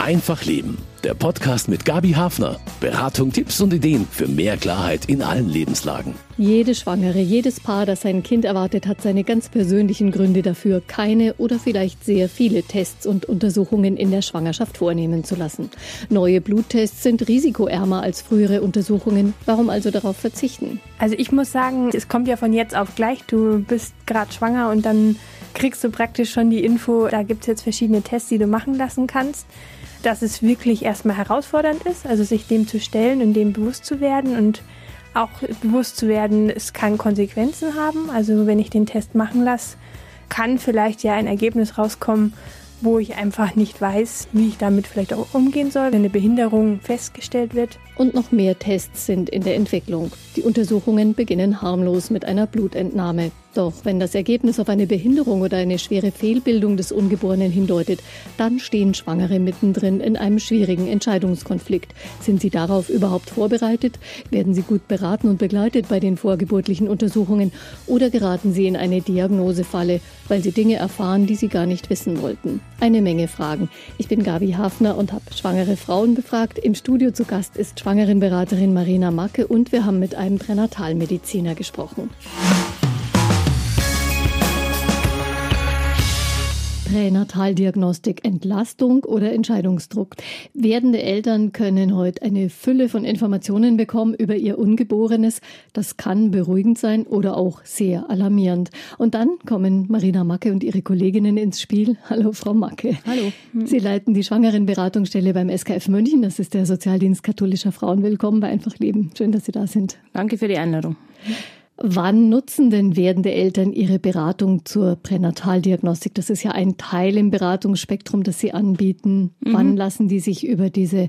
Einfach Leben. Der Podcast mit Gabi Hafner. Beratung, Tipps und Ideen für mehr Klarheit in allen Lebenslagen. Jede Schwangere, jedes Paar, das sein Kind erwartet, hat seine ganz persönlichen Gründe dafür, keine oder vielleicht sehr viele Tests und Untersuchungen in der Schwangerschaft vornehmen zu lassen. Neue Bluttests sind risikoärmer als frühere Untersuchungen. Warum also darauf verzichten? Also ich muss sagen, es kommt ja von jetzt auf gleich. Du bist gerade schwanger und dann kriegst du praktisch schon die Info, da gibt es jetzt verschiedene Tests, die du machen lassen kannst. Dass es wirklich erstmal herausfordernd ist, also sich dem zu stellen und dem bewusst zu werden und auch bewusst zu werden, es kann Konsequenzen haben. Also wenn ich den Test machen lasse, kann vielleicht ja ein Ergebnis rauskommen, wo ich einfach nicht weiß, wie ich damit vielleicht auch umgehen soll, wenn eine Behinderung festgestellt wird. Und noch mehr Tests sind in der Entwicklung. Die Untersuchungen beginnen harmlos mit einer Blutentnahme. Doch wenn das Ergebnis auf eine Behinderung oder eine schwere Fehlbildung des Ungeborenen hindeutet, dann stehen Schwangere mittendrin in einem schwierigen Entscheidungskonflikt. Sind sie darauf überhaupt vorbereitet? Werden sie gut beraten und begleitet bei den vorgeburtlichen Untersuchungen? Oder geraten sie in eine Diagnosefalle, weil sie Dinge erfahren, die sie gar nicht wissen wollten? Eine Menge Fragen. Ich bin Gabi Hafner und habe schwangere Frauen befragt. Im Studio zu Gast ist Schwangerenberaterin Marina Macke und wir haben mit einem Pränatalmediziner gesprochen. Pränataldiagnostik, Entlastung oder Entscheidungsdruck. Werdende Eltern können heute eine Fülle von Informationen bekommen über ihr Ungeborenes. Das kann beruhigend sein oder auch sehr alarmierend. Und dann kommen Marina Macke und ihre Kolleginnen ins Spiel. Hallo, Frau Macke. Hallo. Sie leiten die Schwangerenberatungsstelle beim SKF München. Das ist der Sozialdienst katholischer Frauen. Willkommen bei Einfach Leben. Schön, dass Sie da sind. Danke für die Einladung. Wann nutzen denn werdende Eltern ihre Beratung zur Pränataldiagnostik? Das ist ja ein Teil im Beratungsspektrum, das Sie anbieten. Mhm. Wann lassen die sich über diese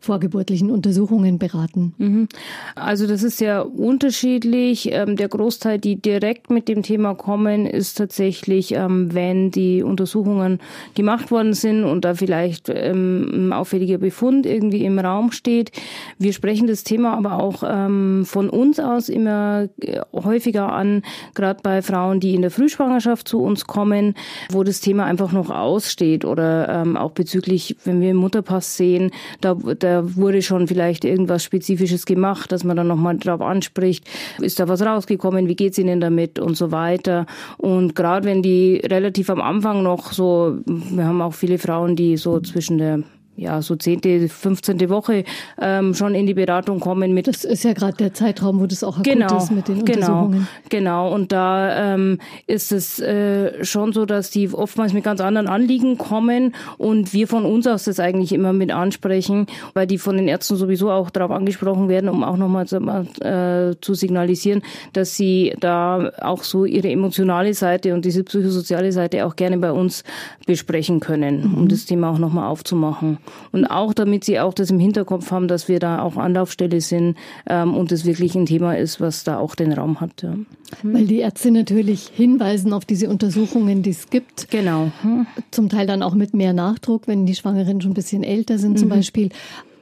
vorgeburtlichen Untersuchungen beraten? Mhm. Also das ist sehr unterschiedlich. Ähm, der Großteil, die direkt mit dem Thema kommen, ist tatsächlich, ähm, wenn die Untersuchungen gemacht worden sind und da vielleicht ähm, ein auffälliger Befund irgendwie im Raum steht. Wir sprechen das Thema aber auch von uns aus immer äh, häufiger an, gerade bei Frauen, die in der Frühschwangerschaft zu uns kommen, wo das Thema einfach noch aussteht oder auch bezüglich, wenn wir im Mutterpass sehen, da, da wurde schon vielleicht irgendwas Spezifisches gemacht, dass man dann nochmal drauf anspricht, ist da was rausgekommen, wie geht's Ihnen damit? Und so weiter. Und gerade wenn die relativ am Anfang noch so, wir haben auch viele Frauen, die so zwischen der ja, so zehnte, 15. Woche ähm, schon in die Beratung kommen mit. Das ist ja gerade der Zeitraum, wo das auch akut genau, ist mit den genau. Genau, und da ähm, ist es äh, schon so, dass die oftmals mit ganz anderen Anliegen kommen und wir von uns aus das eigentlich immer mit ansprechen, weil die von den Ärzten sowieso auch darauf angesprochen werden, um auch nochmal zu, äh, zu signalisieren, dass sie da auch so ihre emotionale Seite und diese psychosoziale Seite auch gerne bei uns besprechen können, mhm. um das Thema auch nochmal aufzumachen. Und auch damit sie auch das im Hinterkopf haben, dass wir da auch Anlaufstelle sind ähm, und es wirklich ein Thema ist, was da auch den Raum hat. Ja. Weil die Ärzte natürlich hinweisen auf diese Untersuchungen, die es gibt. Genau. Hm. Zum Teil dann auch mit mehr Nachdruck, wenn die Schwangeren schon ein bisschen älter sind zum mhm. Beispiel.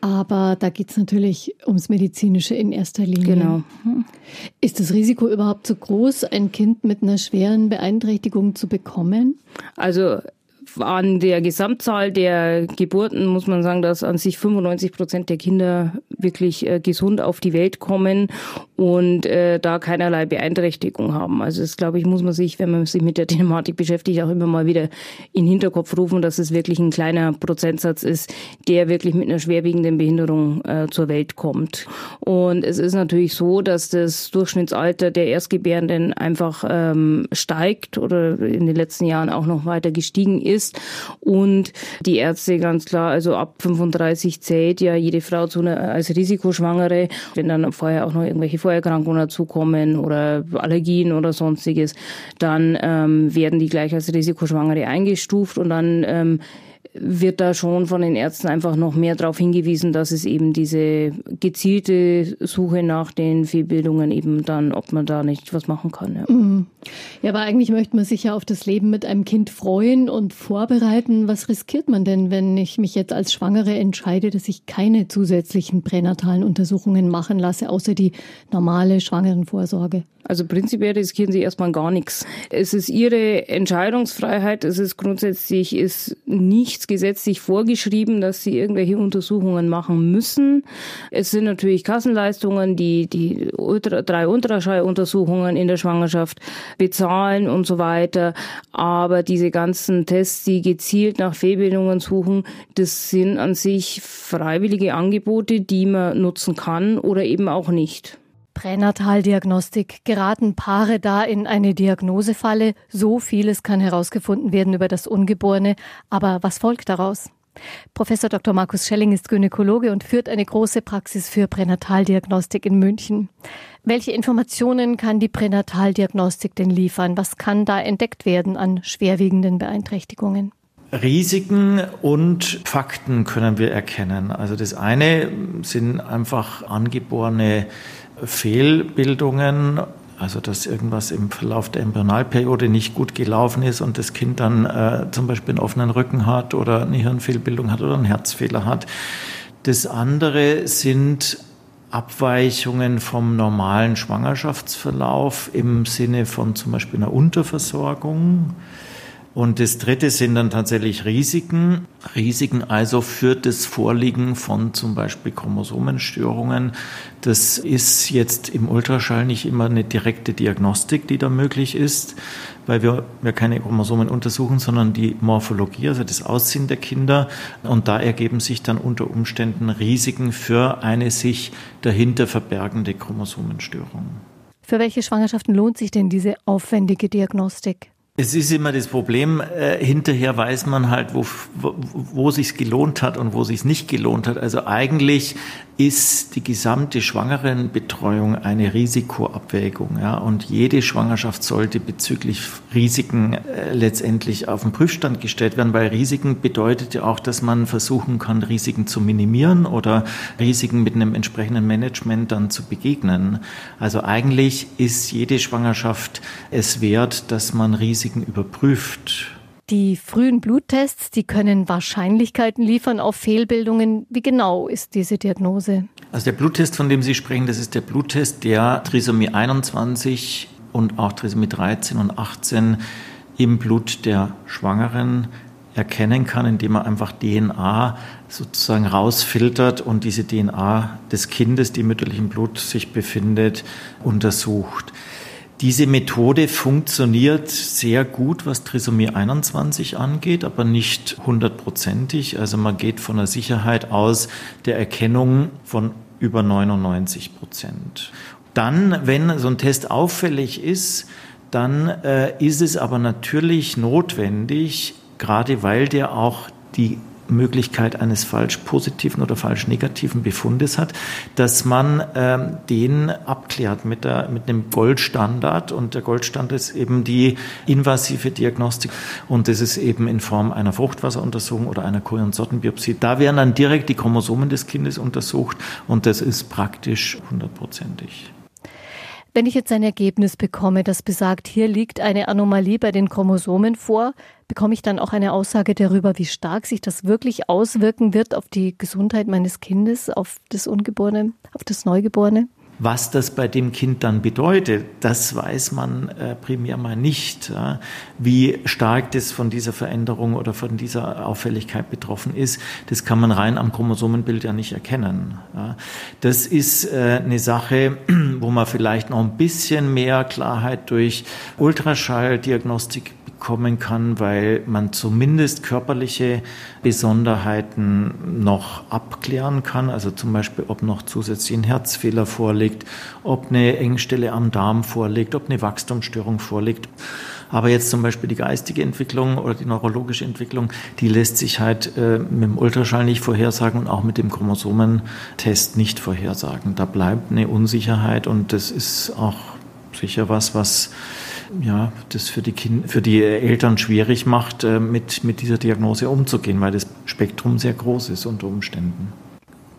Aber da geht es natürlich ums Medizinische in erster Linie. Genau. Hm. Ist das Risiko überhaupt so groß, ein Kind mit einer schweren Beeinträchtigung zu bekommen? Also an der Gesamtzahl der Geburten muss man sagen, dass an sich 95 Prozent der Kinder wirklich äh, gesund auf die Welt kommen und äh, da keinerlei Beeinträchtigung haben. Also das, glaube ich, muss man sich, wenn man sich mit der Thematik beschäftigt, auch immer mal wieder in den Hinterkopf rufen, dass es wirklich ein kleiner Prozentsatz ist, der wirklich mit einer schwerwiegenden Behinderung äh, zur Welt kommt. Und es ist natürlich so, dass das Durchschnittsalter der Erstgebärenden einfach ähm, steigt oder in den letzten Jahren auch noch weiter gestiegen ist ist. Und die Ärzte ganz klar, also ab 35 zählt ja jede Frau zu einer, als Risikoschwangere. Wenn dann vorher auch noch irgendwelche Vorerkrankungen dazukommen oder Allergien oder sonstiges, dann ähm, werden die gleich als Risikoschwangere eingestuft und dann ähm, wird da schon von den Ärzten einfach noch mehr darauf hingewiesen, dass es eben diese gezielte Suche nach den Fehlbildungen eben dann, ob man da nicht was machen kann. Ja. Mhm. ja, aber eigentlich möchte man sich ja auf das Leben mit einem Kind freuen und vorbereiten. Was riskiert man denn, wenn ich mich jetzt als Schwangere entscheide, dass ich keine zusätzlichen pränatalen Untersuchungen machen lasse, außer die normale Schwangerenvorsorge? Also prinzipiell riskieren sie erstmal gar nichts. Es ist ihre Entscheidungsfreiheit. Es ist grundsätzlich ist nichts nichts gesetzlich vorgeschrieben, dass sie irgendwelche Untersuchungen machen müssen. Es sind natürlich Kassenleistungen, die die Ultra, drei Ultraschalluntersuchungen in der Schwangerschaft bezahlen und so weiter. Aber diese ganzen Tests, die gezielt nach Fehlbildungen suchen, das sind an sich freiwillige Angebote, die man nutzen kann oder eben auch nicht. Pränataldiagnostik. Geraten Paare da in eine Diagnosefalle? So vieles kann herausgefunden werden über das Ungeborene. Aber was folgt daraus? Professor Dr. Markus Schelling ist Gynäkologe und führt eine große Praxis für Pränataldiagnostik in München. Welche Informationen kann die Pränataldiagnostik denn liefern? Was kann da entdeckt werden an schwerwiegenden Beeinträchtigungen? Risiken und Fakten können wir erkennen. Also das eine sind einfach angeborene Fehlbildungen, also dass irgendwas im Verlauf der Embryonalperiode nicht gut gelaufen ist und das Kind dann äh, zum Beispiel einen offenen Rücken hat oder eine Hirnfehlbildung hat oder einen Herzfehler hat. Das andere sind Abweichungen vom normalen Schwangerschaftsverlauf im Sinne von zum Beispiel einer Unterversorgung und das dritte sind dann tatsächlich Risiken. Risiken also für das Vorliegen von zum Beispiel Chromosomenstörungen. Das ist jetzt im Ultraschall nicht immer eine direkte Diagnostik, die da möglich ist, weil wir, wir keine Chromosomen untersuchen, sondern die Morphologie, also das Aussehen der Kinder. Und da ergeben sich dann unter Umständen Risiken für eine sich dahinter verbergende Chromosomenstörung. Für welche Schwangerschaften lohnt sich denn diese aufwendige Diagnostik? Es ist immer das Problem, äh, hinterher weiß man halt, wo, wo, wo sich gelohnt hat und wo sich nicht gelohnt hat. Also eigentlich ist die gesamte Schwangerenbetreuung eine Risikoabwägung. Ja? Und jede Schwangerschaft sollte bezüglich Risiken äh, letztendlich auf den Prüfstand gestellt werden, weil Risiken bedeutet ja auch, dass man versuchen kann, Risiken zu minimieren oder Risiken mit einem entsprechenden Management dann zu begegnen. Also eigentlich ist jede Schwangerschaft es wert, dass man Risiken Risiken überprüft. Die frühen Bluttests, die können Wahrscheinlichkeiten liefern auf Fehlbildungen. Wie genau ist diese Diagnose? Also der Bluttest, von dem Sie sprechen, das ist der Bluttest, der Trisomie 21 und auch Trisomie 13 und 18 im Blut der Schwangeren erkennen kann, indem man einfach DNA sozusagen rausfiltert und diese DNA des Kindes, die im mütterlichen Blut sich befindet, untersucht. Diese Methode funktioniert sehr gut, was Trisomie 21 angeht, aber nicht hundertprozentig. Also man geht von der Sicherheit aus der Erkennung von über 99 Prozent. Dann, wenn so ein Test auffällig ist, dann äh, ist es aber natürlich notwendig, gerade weil der auch die Möglichkeit eines falsch positiven oder falsch negativen Befundes hat, dass man ähm, den abklärt mit, der, mit einem Goldstandard. Und der Goldstandard ist eben die invasive Diagnostik. Und das ist eben in Form einer Fruchtwasseruntersuchung oder einer Kohlensortenbiopsie. Da werden dann direkt die Chromosomen des Kindes untersucht und das ist praktisch hundertprozentig. Wenn ich jetzt ein Ergebnis bekomme, das besagt, hier liegt eine Anomalie bei den Chromosomen vor, bekomme ich dann auch eine Aussage darüber, wie stark sich das wirklich auswirken wird auf die Gesundheit meines Kindes, auf das Ungeborene, auf das Neugeborene? Was das bei dem Kind dann bedeutet, das weiß man äh, primär mal nicht. Ja. Wie stark das von dieser Veränderung oder von dieser Auffälligkeit betroffen ist, das kann man rein am Chromosomenbild ja nicht erkennen. Ja. Das ist äh, eine Sache, wo man vielleicht noch ein bisschen mehr Klarheit durch Ultraschalldiagnostik kommen kann, weil man zumindest körperliche Besonderheiten noch abklären kann. Also zum Beispiel, ob noch zusätzlich ein Herzfehler vorliegt, ob eine Engstelle am Darm vorliegt, ob eine Wachstumsstörung vorliegt. Aber jetzt zum Beispiel die geistige Entwicklung oder die neurologische Entwicklung, die lässt sich halt äh, mit dem Ultraschall nicht vorhersagen und auch mit dem Chromosomentest nicht vorhersagen. Da bleibt eine Unsicherheit und das ist auch sicher was, was ja, das für die, kind, für die Eltern schwierig macht, äh, mit, mit dieser Diagnose umzugehen, weil das Spektrum sehr groß ist unter Umständen.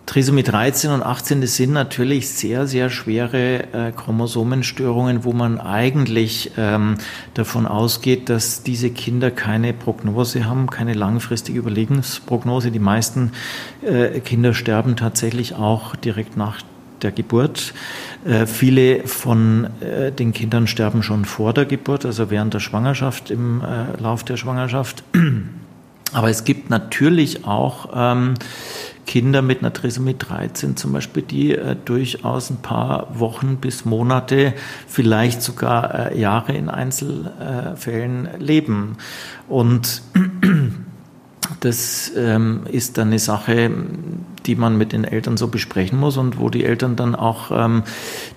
Trisomie 13 und 18, das sind natürlich sehr, sehr schwere äh, Chromosomenstörungen, wo man eigentlich ähm, davon ausgeht, dass diese Kinder keine Prognose haben, keine langfristige Überlebensprognose. Die meisten äh, Kinder sterben tatsächlich auch direkt nach der Geburt. Äh, viele von äh, den Kindern sterben schon vor der Geburt, also während der Schwangerschaft, im äh, Lauf der Schwangerschaft. Aber es gibt natürlich auch ähm, Kinder mit einer Trisomie 13 zum Beispiel, die durchaus ein paar Wochen bis Monate, vielleicht sogar Jahre in Einzelfällen leben. Und das ähm, ist dann eine Sache, die man mit den Eltern so besprechen muss und wo die Eltern dann auch ähm,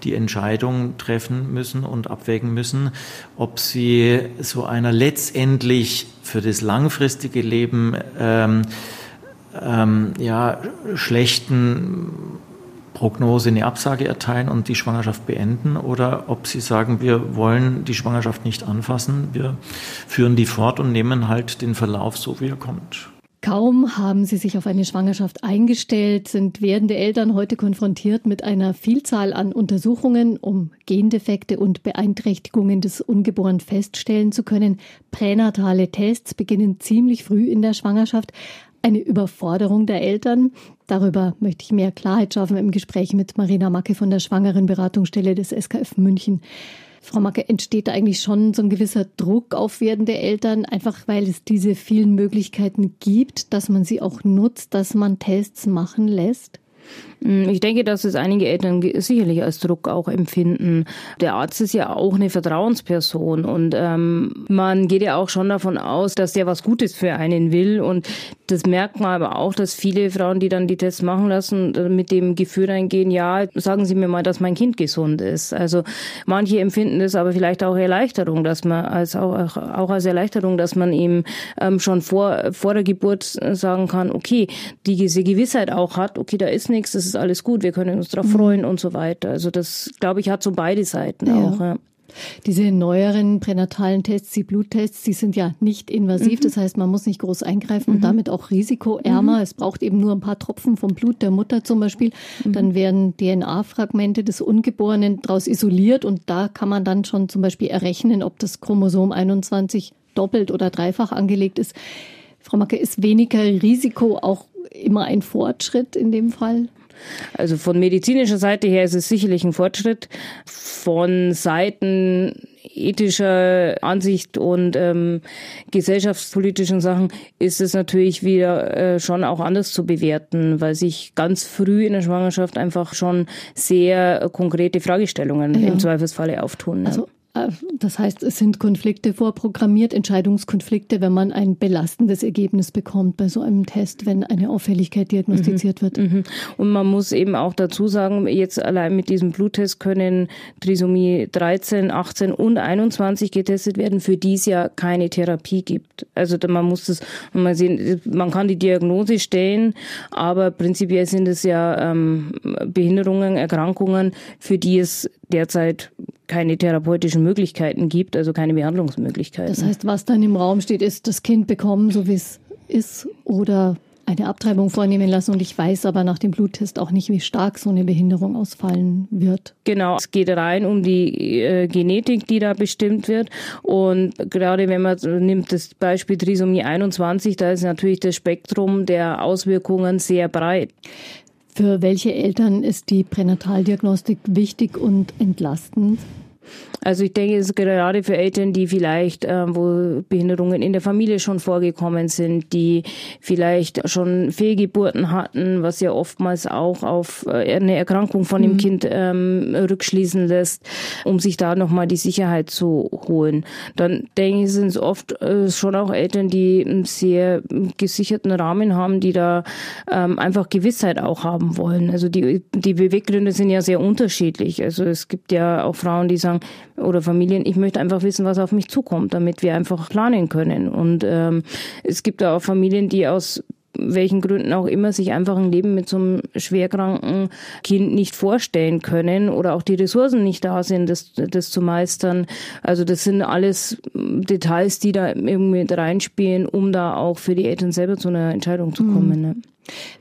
die Entscheidung treffen müssen und abwägen müssen, ob sie so einer letztendlich für das langfristige Leben ähm, ähm, ja, schlechten Prognose eine Absage erteilen und die Schwangerschaft beenden oder ob sie sagen, wir wollen die Schwangerschaft nicht anfassen, wir führen die fort und nehmen halt den Verlauf so, wie er kommt. Kaum haben sie sich auf eine Schwangerschaft eingestellt, sind werdende Eltern heute konfrontiert mit einer Vielzahl an Untersuchungen, um Gendefekte und Beeinträchtigungen des Ungeborenen feststellen zu können. Pränatale Tests beginnen ziemlich früh in der Schwangerschaft. Eine Überforderung der Eltern. Darüber möchte ich mehr Klarheit schaffen im Gespräch mit Marina Macke von der Schwangerenberatungsstelle des SKF München. Frau Macke, entsteht da eigentlich schon so ein gewisser Druck auf werdende Eltern, einfach weil es diese vielen Möglichkeiten gibt, dass man sie auch nutzt, dass man Tests machen lässt? Mm, ich denke, dass es einige Eltern sicherlich als Druck auch empfinden. Der Arzt ist ja auch eine Vertrauensperson und ähm, man geht ja auch schon davon aus, dass der was Gutes für einen will und das merkt man aber auch, dass viele Frauen, die dann die Tests machen lassen, äh, mit dem Gefühl reingehen, ja, sagen Sie mir mal, dass mein Kind gesund ist. Also manche empfinden das aber vielleicht auch Erleichterung, dass man als auch, auch als Erleichterung, dass man eben ähm, schon vor, vor der Geburt sagen kann, okay, die diese Gewissheit auch hat, okay, da ist nichts, das ist alles gut, wir können uns darauf mhm. freuen und so weiter. Also das, glaube ich, hat so beide Seiten ja. auch. Ja. Diese neueren pränatalen Tests, die Bluttests, die sind ja nicht invasiv. Mhm. Das heißt, man muss nicht groß eingreifen mhm. und damit auch risikoärmer. Mhm. Es braucht eben nur ein paar Tropfen vom Blut der Mutter zum Beispiel. Mhm. Dann werden DNA-Fragmente des Ungeborenen daraus isoliert und da kann man dann schon zum Beispiel errechnen, ob das Chromosom 21 doppelt oder dreifach angelegt ist. Frau Macke, ist weniger Risiko auch immer ein Fortschritt in dem Fall? Also von medizinischer Seite her ist es sicherlich ein Fortschritt. Von Seiten ethischer Ansicht und ähm, gesellschaftspolitischen Sachen ist es natürlich wieder äh, schon auch anders zu bewerten, weil sich ganz früh in der Schwangerschaft einfach schon sehr konkrete Fragestellungen ja. im Zweifelsfalle auftun. Also äh, das heißt, es sind Konflikte vorprogrammiert, Entscheidungskonflikte, wenn man ein belastendes Ergebnis bekommt bei so einem Test, wenn eine Auffälligkeit diagnostiziert mhm. wird. Mhm. Und man muss eben auch dazu sagen, jetzt allein mit diesem Bluttest können Trisomie 13, 18 und 21 getestet werden, für die es ja keine Therapie gibt. Also man muss das mal sehen, man kann die Diagnose stellen, aber prinzipiell sind es ja ähm, Behinderungen, Erkrankungen, für die es derzeit keine therapeutischen Möglichkeiten gibt, also keine Behandlungsmöglichkeiten. Das heißt, was dann im Raum steht, ist das Kind bekommen, so wie es ist, oder eine Abtreibung vornehmen lassen. Und ich weiß aber nach dem Bluttest auch nicht, wie stark so eine Behinderung ausfallen wird. Genau, es geht rein um die äh, Genetik, die da bestimmt wird. Und gerade wenn man nimmt das Beispiel Trisomie 21, da ist natürlich das Spektrum der Auswirkungen sehr breit. Für welche Eltern ist die Pränataldiagnostik wichtig und entlastend? Also ich denke, es ist gerade für Eltern, die vielleicht, äh, wo Behinderungen in der Familie schon vorgekommen sind, die vielleicht schon Fehlgeburten hatten, was ja oftmals auch auf äh, eine Erkrankung von dem mhm. Kind ähm, rückschließen lässt, um sich da nochmal die Sicherheit zu holen. Dann denke ich, sind es oft äh, schon auch Eltern, die einen sehr gesicherten Rahmen haben, die da ähm, einfach Gewissheit auch haben wollen. Also die, die Beweggründe sind ja sehr unterschiedlich. Also es gibt ja auch Frauen, die sagen, oder Familien, ich möchte einfach wissen, was auf mich zukommt, damit wir einfach planen können. Und ähm, es gibt da auch Familien, die aus welchen Gründen auch immer sich einfach ein Leben mit so einem schwerkranken Kind nicht vorstellen können oder auch die Ressourcen nicht da sind, das, das zu meistern. Also das sind alles Details, die da irgendwie mit reinspielen, um da auch für die Eltern selber zu einer Entscheidung zu kommen. Mhm. Ne?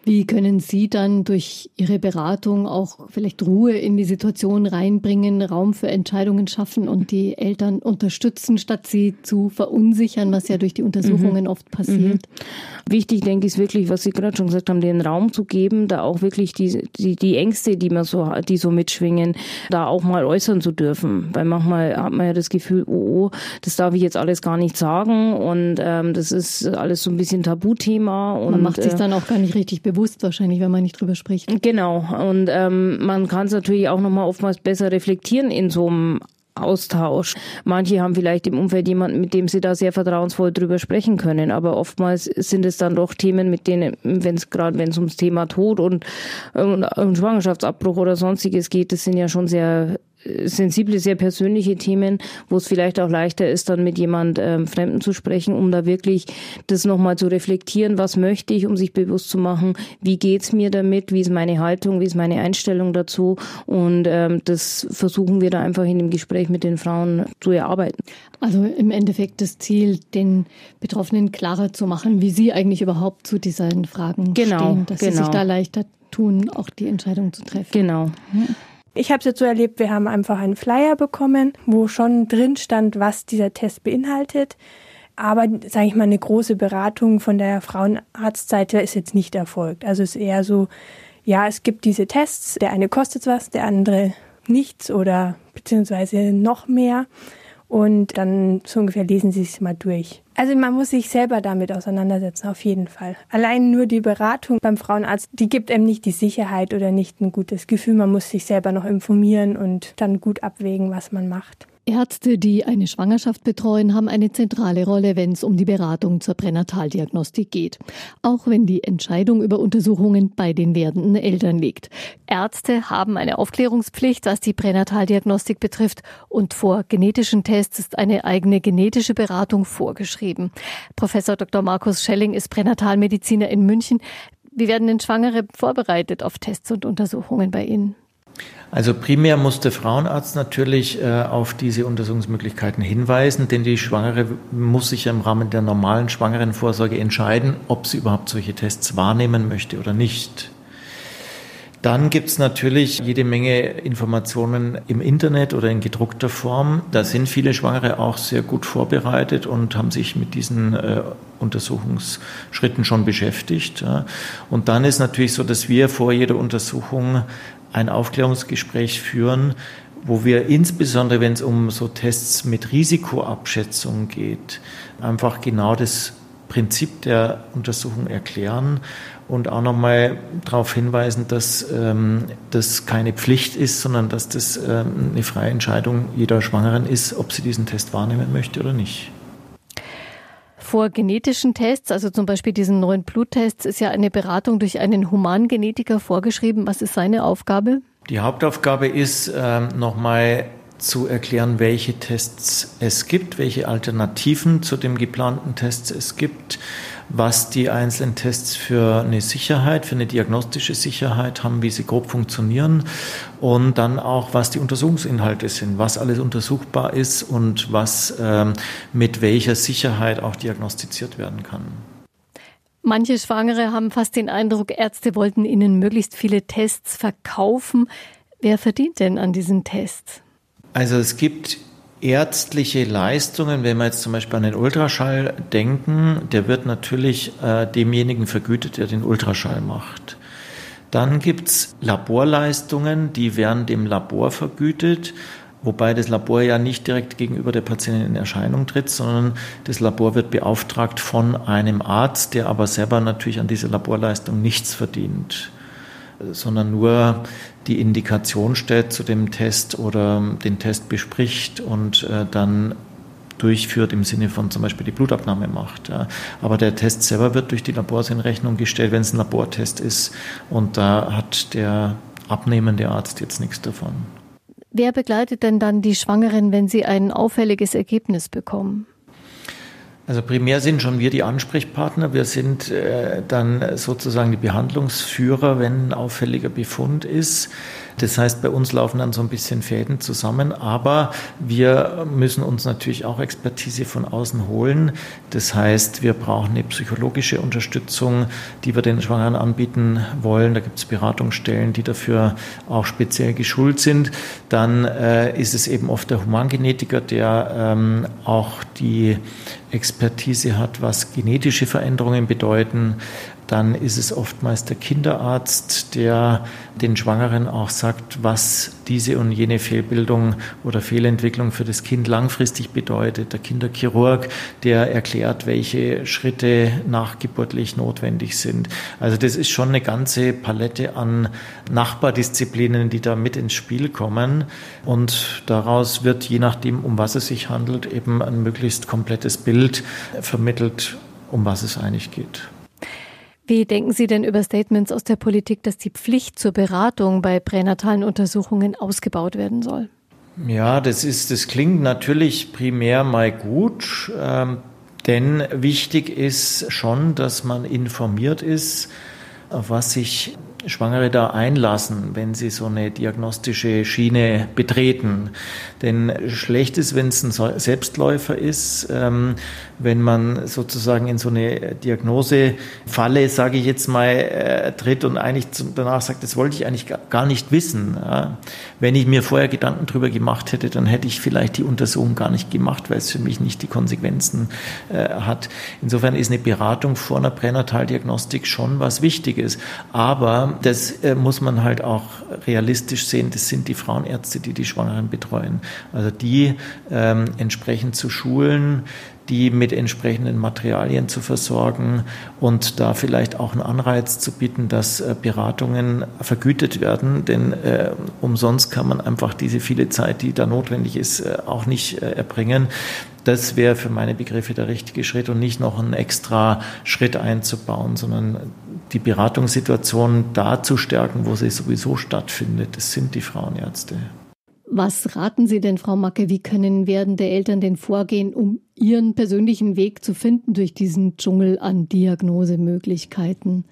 Wie können Sie dann durch Ihre Beratung auch vielleicht Ruhe in die Situation reinbringen, Raum für Entscheidungen schaffen und die Eltern unterstützen, statt sie zu verunsichern, was ja durch die Untersuchungen mhm. oft passiert? Mhm. Wichtig, denke ich, ist wirklich, was Sie gerade schon gesagt haben, den Raum zu geben, da auch wirklich die, die, die Ängste, die man so, die so mitschwingen, da auch mal äußern zu dürfen. Weil manchmal hat man ja das Gefühl, oh, oh das darf ich jetzt alles gar nicht sagen und ähm, das ist alles so ein bisschen Tabuthema. Und, man macht sich äh, dann auch gar nicht richtig bewusst wahrscheinlich, wenn man nicht drüber spricht. Genau. Und ähm, man kann es natürlich auch nochmal oftmals besser reflektieren in so einem Austausch. Manche haben vielleicht im Umfeld jemanden, mit dem sie da sehr vertrauensvoll drüber sprechen können, aber oftmals sind es dann doch Themen, mit denen, wenn es gerade wenn es ums Thema Tod und, und, und Schwangerschaftsabbruch oder sonstiges geht, das sind ja schon sehr sensible, sehr persönliche Themen, wo es vielleicht auch leichter ist, dann mit jemand ähm, Fremden zu sprechen, um da wirklich das nochmal zu reflektieren, was möchte ich, um sich bewusst zu machen, wie geht's mir damit, wie ist meine Haltung, wie ist meine Einstellung dazu und ähm, das versuchen wir da einfach in dem Gespräch mit den Frauen zu erarbeiten. Also im Endeffekt das Ziel, den Betroffenen klarer zu machen, wie sie eigentlich überhaupt zu diesen Fragen genau, stehen, dass genau. sie sich genau. da leichter tun, auch die Entscheidung zu treffen. Genau. Ja. Ich habe es jetzt so erlebt, wir haben einfach einen Flyer bekommen, wo schon drin stand, was dieser Test beinhaltet. Aber, sage ich mal, eine große Beratung von der Frauenarztseite ist jetzt nicht erfolgt. Also es ist eher so, ja, es gibt diese Tests, der eine kostet was, der andere nichts oder beziehungsweise noch mehr und dann so ungefähr lesen Sie es mal durch. Also man muss sich selber damit auseinandersetzen, auf jeden Fall. Allein nur die Beratung beim Frauenarzt, die gibt einem nicht die Sicherheit oder nicht ein gutes Gefühl. Man muss sich selber noch informieren und dann gut abwägen, was man macht. Ärzte, die eine Schwangerschaft betreuen, haben eine zentrale Rolle, wenn es um die Beratung zur Pränataldiagnostik geht. Auch wenn die Entscheidung über Untersuchungen bei den werdenden Eltern liegt. Ärzte haben eine Aufklärungspflicht, was die Pränataldiagnostik betrifft. Und vor genetischen Tests ist eine eigene genetische Beratung vorgeschrieben. Professor Dr. Markus Schelling ist Pränatalmediziner in München. Wie werden denn Schwangere vorbereitet auf Tests und Untersuchungen bei Ihnen? Also primär muss der Frauenarzt natürlich äh, auf diese Untersuchungsmöglichkeiten hinweisen, denn die Schwangere muss sich im Rahmen der normalen Schwangerenvorsorge entscheiden, ob sie überhaupt solche Tests wahrnehmen möchte oder nicht. Dann gibt es natürlich jede Menge Informationen im Internet oder in gedruckter Form. Da sind viele Schwangere auch sehr gut vorbereitet und haben sich mit diesen äh, Untersuchungsschritten schon beschäftigt. Ja. Und dann ist natürlich so, dass wir vor jeder Untersuchung ein Aufklärungsgespräch führen, wo wir insbesondere, wenn es um so Tests mit Risikoabschätzung geht, einfach genau das Prinzip der Untersuchung erklären und auch nochmal darauf hinweisen, dass ähm, das keine Pflicht ist, sondern dass das ähm, eine freie Entscheidung jeder Schwangeren ist, ob sie diesen Test wahrnehmen möchte oder nicht. Vor genetischen Tests, also zum Beispiel diesen neuen Bluttests, ist ja eine Beratung durch einen Humangenetiker vorgeschrieben. Was ist seine Aufgabe? Die Hauptaufgabe ist, ähm, nochmal zu erklären, welche Tests es gibt, welche Alternativen zu dem geplanten Test es gibt, was die einzelnen Tests für eine Sicherheit, für eine diagnostische Sicherheit haben, wie sie grob funktionieren und dann auch, was die Untersuchungsinhalte sind, was alles untersuchbar ist und was ähm, mit welcher Sicherheit auch diagnostiziert werden kann. Manche Schwangere haben fast den Eindruck, Ärzte wollten ihnen möglichst viele Tests verkaufen. Wer verdient denn an diesen Tests? Also es gibt ärztliche Leistungen, wenn wir jetzt zum Beispiel an den Ultraschall denken, der wird natürlich äh, demjenigen vergütet, der den Ultraschall macht. Dann gibt's Laborleistungen, die werden dem Labor vergütet, wobei das Labor ja nicht direkt gegenüber der Patientin in Erscheinung tritt, sondern das Labor wird beauftragt von einem Arzt, der aber selber natürlich an dieser Laborleistung nichts verdient sondern nur die Indikation stellt zu dem Test oder den Test bespricht und äh, dann durchführt im Sinne von zum Beispiel die Blutabnahme macht. Ja. Aber der Test selber wird durch die Labors in Rechnung gestellt, wenn es ein Labortest ist. Und da hat der abnehmende Arzt jetzt nichts davon. Wer begleitet denn dann die Schwangeren, wenn sie ein auffälliges Ergebnis bekommen? Also primär sind schon wir die Ansprechpartner. Wir sind äh, dann sozusagen die Behandlungsführer, wenn ein auffälliger Befund ist. Das heißt, bei uns laufen dann so ein bisschen Fäden zusammen, aber wir müssen uns natürlich auch Expertise von außen holen. Das heißt, wir brauchen eine psychologische Unterstützung, die wir den Schwangeren anbieten wollen. Da gibt es Beratungsstellen, die dafür auch speziell geschult sind. Dann äh, ist es eben oft der Humangenetiker, der ähm, auch die Expertise hat, was genetische Veränderungen bedeuten. Dann ist es oftmals der Kinderarzt, der den Schwangeren auch sagt, was diese und jene Fehlbildung oder Fehlentwicklung für das Kind langfristig bedeutet. Der Kinderchirurg, der erklärt, welche Schritte nachgeburtlich notwendig sind. Also das ist schon eine ganze Palette an Nachbardisziplinen, die da mit ins Spiel kommen. Und daraus wird, je nachdem, um was es sich handelt, eben ein möglichst komplettes Bild vermittelt, um was es eigentlich geht. Wie denken Sie denn über Statements aus der Politik, dass die Pflicht zur Beratung bei pränatalen Untersuchungen ausgebaut werden soll? Ja, das ist, das klingt natürlich primär mal gut, ähm, denn wichtig ist schon, dass man informiert ist, was sich Schwangere da einlassen, wenn sie so eine diagnostische Schiene betreten. Denn schlecht ist, wenn es ein Selbstläufer ist, ähm, wenn man sozusagen in so eine Diagnosefalle, sage ich jetzt mal, äh, tritt und eigentlich danach sagt, das wollte ich eigentlich gar nicht wissen. Wenn ich mir vorher Gedanken drüber gemacht hätte, dann hätte ich vielleicht die Untersuchung gar nicht gemacht, weil es für mich nicht die Konsequenzen äh, hat. Insofern ist eine Beratung vor einer Pränataldiagnostik schon was Wichtiges. Aber das äh, muss man halt auch realistisch sehen. Das sind die Frauenärzte, die die Schwangeren betreuen. Also die ähm, entsprechend zu schulen, die mit entsprechenden Materialien zu versorgen und da vielleicht auch einen Anreiz zu bieten, dass äh, Beratungen vergütet werden, denn äh, umsonst kann man einfach diese viele Zeit, die da notwendig ist, äh, auch nicht äh, erbringen. Das wäre für meine Begriffe der richtige Schritt und nicht noch einen extra Schritt einzubauen, sondern die Beratungssituation da zu stärken, wo sie sowieso stattfindet. Das sind die Frauenärzte. Was raten Sie denn, Frau Macke, wie können werdende Eltern denn vorgehen, um ihren persönlichen Weg zu finden durch diesen Dschungel an Diagnosemöglichkeiten?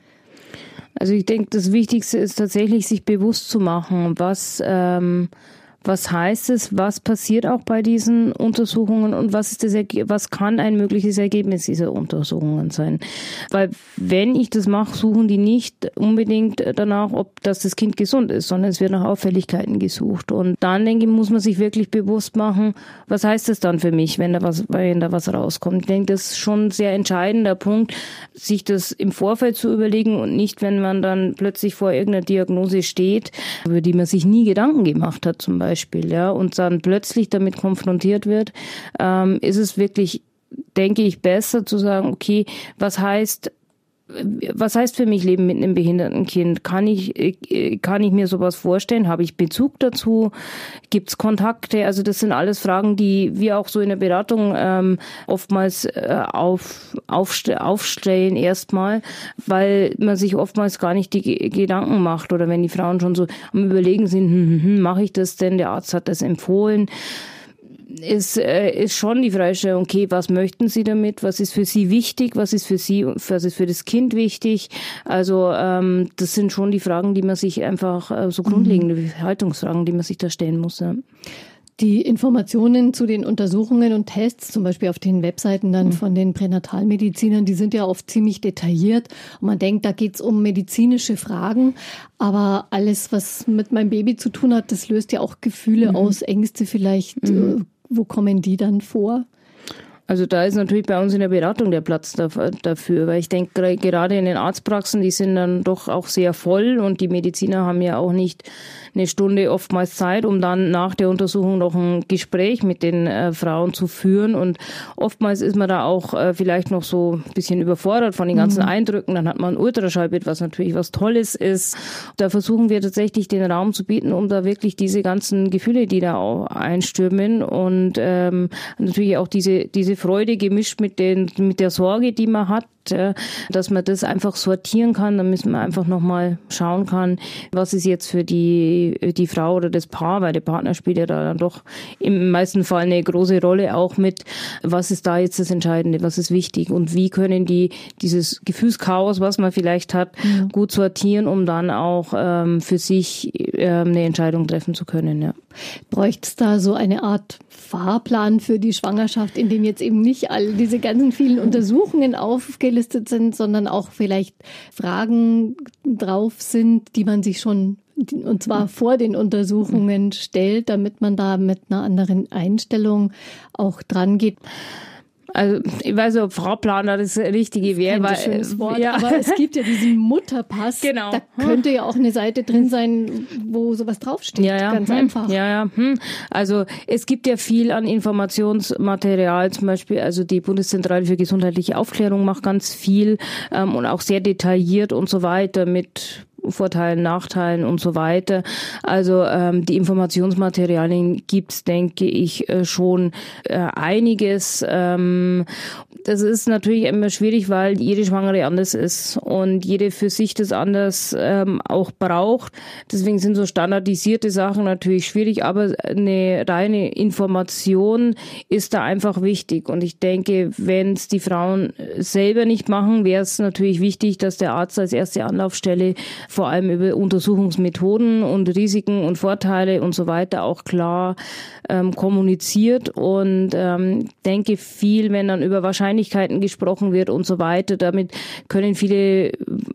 Also ich denke, das Wichtigste ist tatsächlich, sich bewusst zu machen, was ähm, was heißt es? Was passiert auch bei diesen Untersuchungen und was ist das, was kann ein mögliches Ergebnis dieser Untersuchungen sein? Weil wenn ich das mache, suchen die nicht unbedingt danach, ob dass das Kind gesund ist, sondern es wird nach Auffälligkeiten gesucht. Und dann denke ich, muss man sich wirklich bewusst machen, was heißt das dann für mich, wenn da was, wenn da was rauskommt? Ich denke, das ist schon ein sehr entscheidender Punkt, sich das im Vorfeld zu überlegen und nicht, wenn man dann plötzlich vor irgendeiner Diagnose steht, über die man sich nie Gedanken gemacht hat, zum Beispiel Beispiel, ja, und dann plötzlich damit konfrontiert wird, ähm, ist es wirklich, denke ich, besser zu sagen, okay, was heißt was heißt für mich Leben mit einem behinderten Kind? Kann ich, kann ich mir sowas vorstellen? Habe ich Bezug dazu? Gibt es Kontakte? Also das sind alles Fragen, die wir auch so in der Beratung ähm, oftmals äh, auf, aufst aufstellen erstmal, weil man sich oftmals gar nicht die G Gedanken macht oder wenn die Frauen schon so am Überlegen sind, hm, hm, hm, mache ich das denn? Der Arzt hat das empfohlen ist, äh, ist schon die Fragestellung, okay, was möchten Sie damit? Was ist für Sie wichtig? Was ist für Sie, was ist für das Kind wichtig? Also ähm, das sind schon die Fragen, die man sich einfach, äh, so grundlegende mhm. Haltungsfragen, die man sich da stellen muss. Ja. Die Informationen zu den Untersuchungen und Tests, zum Beispiel auf den Webseiten dann mhm. von den Pränatalmedizinern, die sind ja oft ziemlich detailliert. Und man denkt, da geht's um medizinische Fragen. Aber alles, was mit meinem Baby zu tun hat, das löst ja auch Gefühle mhm. aus, Ängste vielleicht. Mhm. Wo kommen die dann vor? Also da ist natürlich bei uns in der Beratung der Platz dafür, weil ich denke, gerade in den Arztpraxen, die sind dann doch auch sehr voll und die Mediziner haben ja auch nicht eine Stunde oftmals Zeit, um dann nach der Untersuchung noch ein Gespräch mit den äh, Frauen zu führen. Und oftmals ist man da auch äh, vielleicht noch so ein bisschen überfordert von den ganzen mhm. Eindrücken. Dann hat man ein Ultraschallbild, was natürlich was Tolles ist. Da versuchen wir tatsächlich den Raum zu bieten, um da wirklich diese ganzen Gefühle, die da auch einstürmen und ähm, natürlich auch diese, diese Freude gemischt mit, den, mit der Sorge, die man hat, hat, dass man das einfach sortieren kann, damit man einfach nochmal schauen kann, was ist jetzt für die, die Frau oder das Paar, weil der Partner spielt ja da dann doch im meisten Fall eine große Rolle auch mit, was ist da jetzt das Entscheidende, was ist wichtig und wie können die dieses Gefühlschaos, was man vielleicht hat, ja. gut sortieren, um dann auch ähm, für sich ähm, eine Entscheidung treffen zu können. Ja. Bräuchte es da so eine Art Fahrplan für die Schwangerschaft, in dem jetzt eben nicht all diese ganzen vielen Untersuchungen aufgelistet sind, sondern auch vielleicht Fragen drauf sind, die man sich schon und zwar vor den Untersuchungen stellt, damit man da mit einer anderen Einstellung auch dran geht. Also ich weiß nicht, ob Frauplaner das richtige wäre, weil schönes Wort, ja. aber es gibt ja diesen Mutterpass. Genau. Da könnte ja auch eine Seite drin sein, wo sowas draufsteht. Ja, ja. Ganz hm. einfach. Ja, ja. Hm. Also es gibt ja viel an Informationsmaterial, zum Beispiel, also die Bundeszentrale für gesundheitliche Aufklärung macht ganz viel ähm, und auch sehr detailliert und so weiter mit Vorteilen, Nachteilen und so weiter. Also ähm, die Informationsmaterialien gibt's, denke ich, äh, schon äh, einiges. Ähm, das ist natürlich immer schwierig, weil jede Schwangere anders ist und jede für sich das anders ähm, auch braucht. Deswegen sind so standardisierte Sachen natürlich schwierig, aber eine reine Information ist da einfach wichtig. Und ich denke, wenn es die Frauen selber nicht machen, wäre es natürlich wichtig, dass der Arzt als erste Anlaufstelle vor allem über Untersuchungsmethoden und Risiken und Vorteile und so weiter auch klar ähm, kommuniziert und ähm, denke viel, wenn dann über Wahrscheinlichkeiten gesprochen wird und so weiter. Damit können viele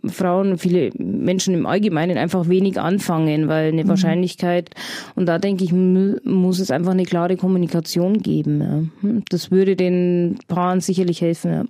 Frauen, viele Menschen im Allgemeinen einfach wenig anfangen, weil eine mhm. Wahrscheinlichkeit und da denke ich, muss es einfach eine klare Kommunikation geben. Ja. Hm, das würde den Paaren sicherlich helfen. Ja.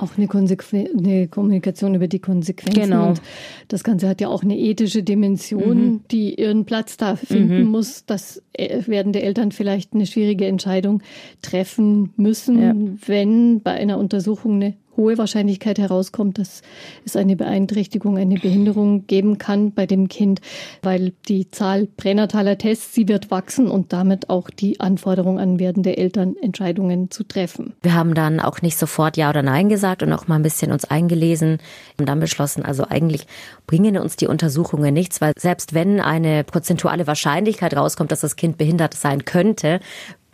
Auch eine, eine Kommunikation über die Konsequenzen. Genau. Und das Ganze hat ja auch eine ethische Dimension, mhm. die ihren Platz da finden mhm. muss, dass äh, werdende Eltern vielleicht eine schwierige Entscheidung treffen müssen, ja. wenn bei einer Untersuchung eine hohe Wahrscheinlichkeit herauskommt, dass es eine Beeinträchtigung, eine Behinderung geben kann bei dem Kind, weil die Zahl pränataler Tests, sie wird wachsen und damit auch die Anforderung an werdende Eltern, Entscheidungen zu treffen. Wir haben dann auch nicht sofort Ja oder Nein gesagt und auch mal ein bisschen uns eingelesen und dann beschlossen, also eigentlich bringen uns die Untersuchungen nichts, weil selbst wenn eine prozentuale Wahrscheinlichkeit rauskommt, dass das Kind behindert sein könnte,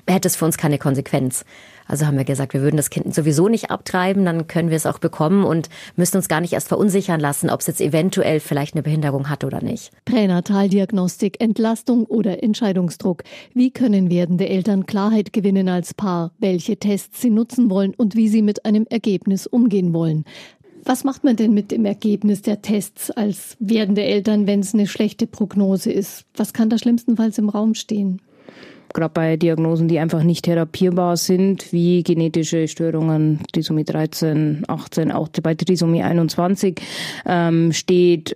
hätte es für uns keine Konsequenz. Also haben wir gesagt, wir würden das Kind sowieso nicht abtreiben, dann können wir es auch bekommen und müssen uns gar nicht erst verunsichern lassen, ob es jetzt eventuell vielleicht eine Behinderung hat oder nicht. Pränataldiagnostik, Entlastung oder Entscheidungsdruck. Wie können werdende Eltern Klarheit gewinnen als Paar, welche Tests sie nutzen wollen und wie sie mit einem Ergebnis umgehen wollen? Was macht man denn mit dem Ergebnis der Tests als werdende Eltern, wenn es eine schlechte Prognose ist? Was kann da schlimmstenfalls im Raum stehen? Gerade bei Diagnosen, die einfach nicht therapierbar sind, wie genetische Störungen, Trisomie 13, 18, auch bei Trisomie 21, ähm, steht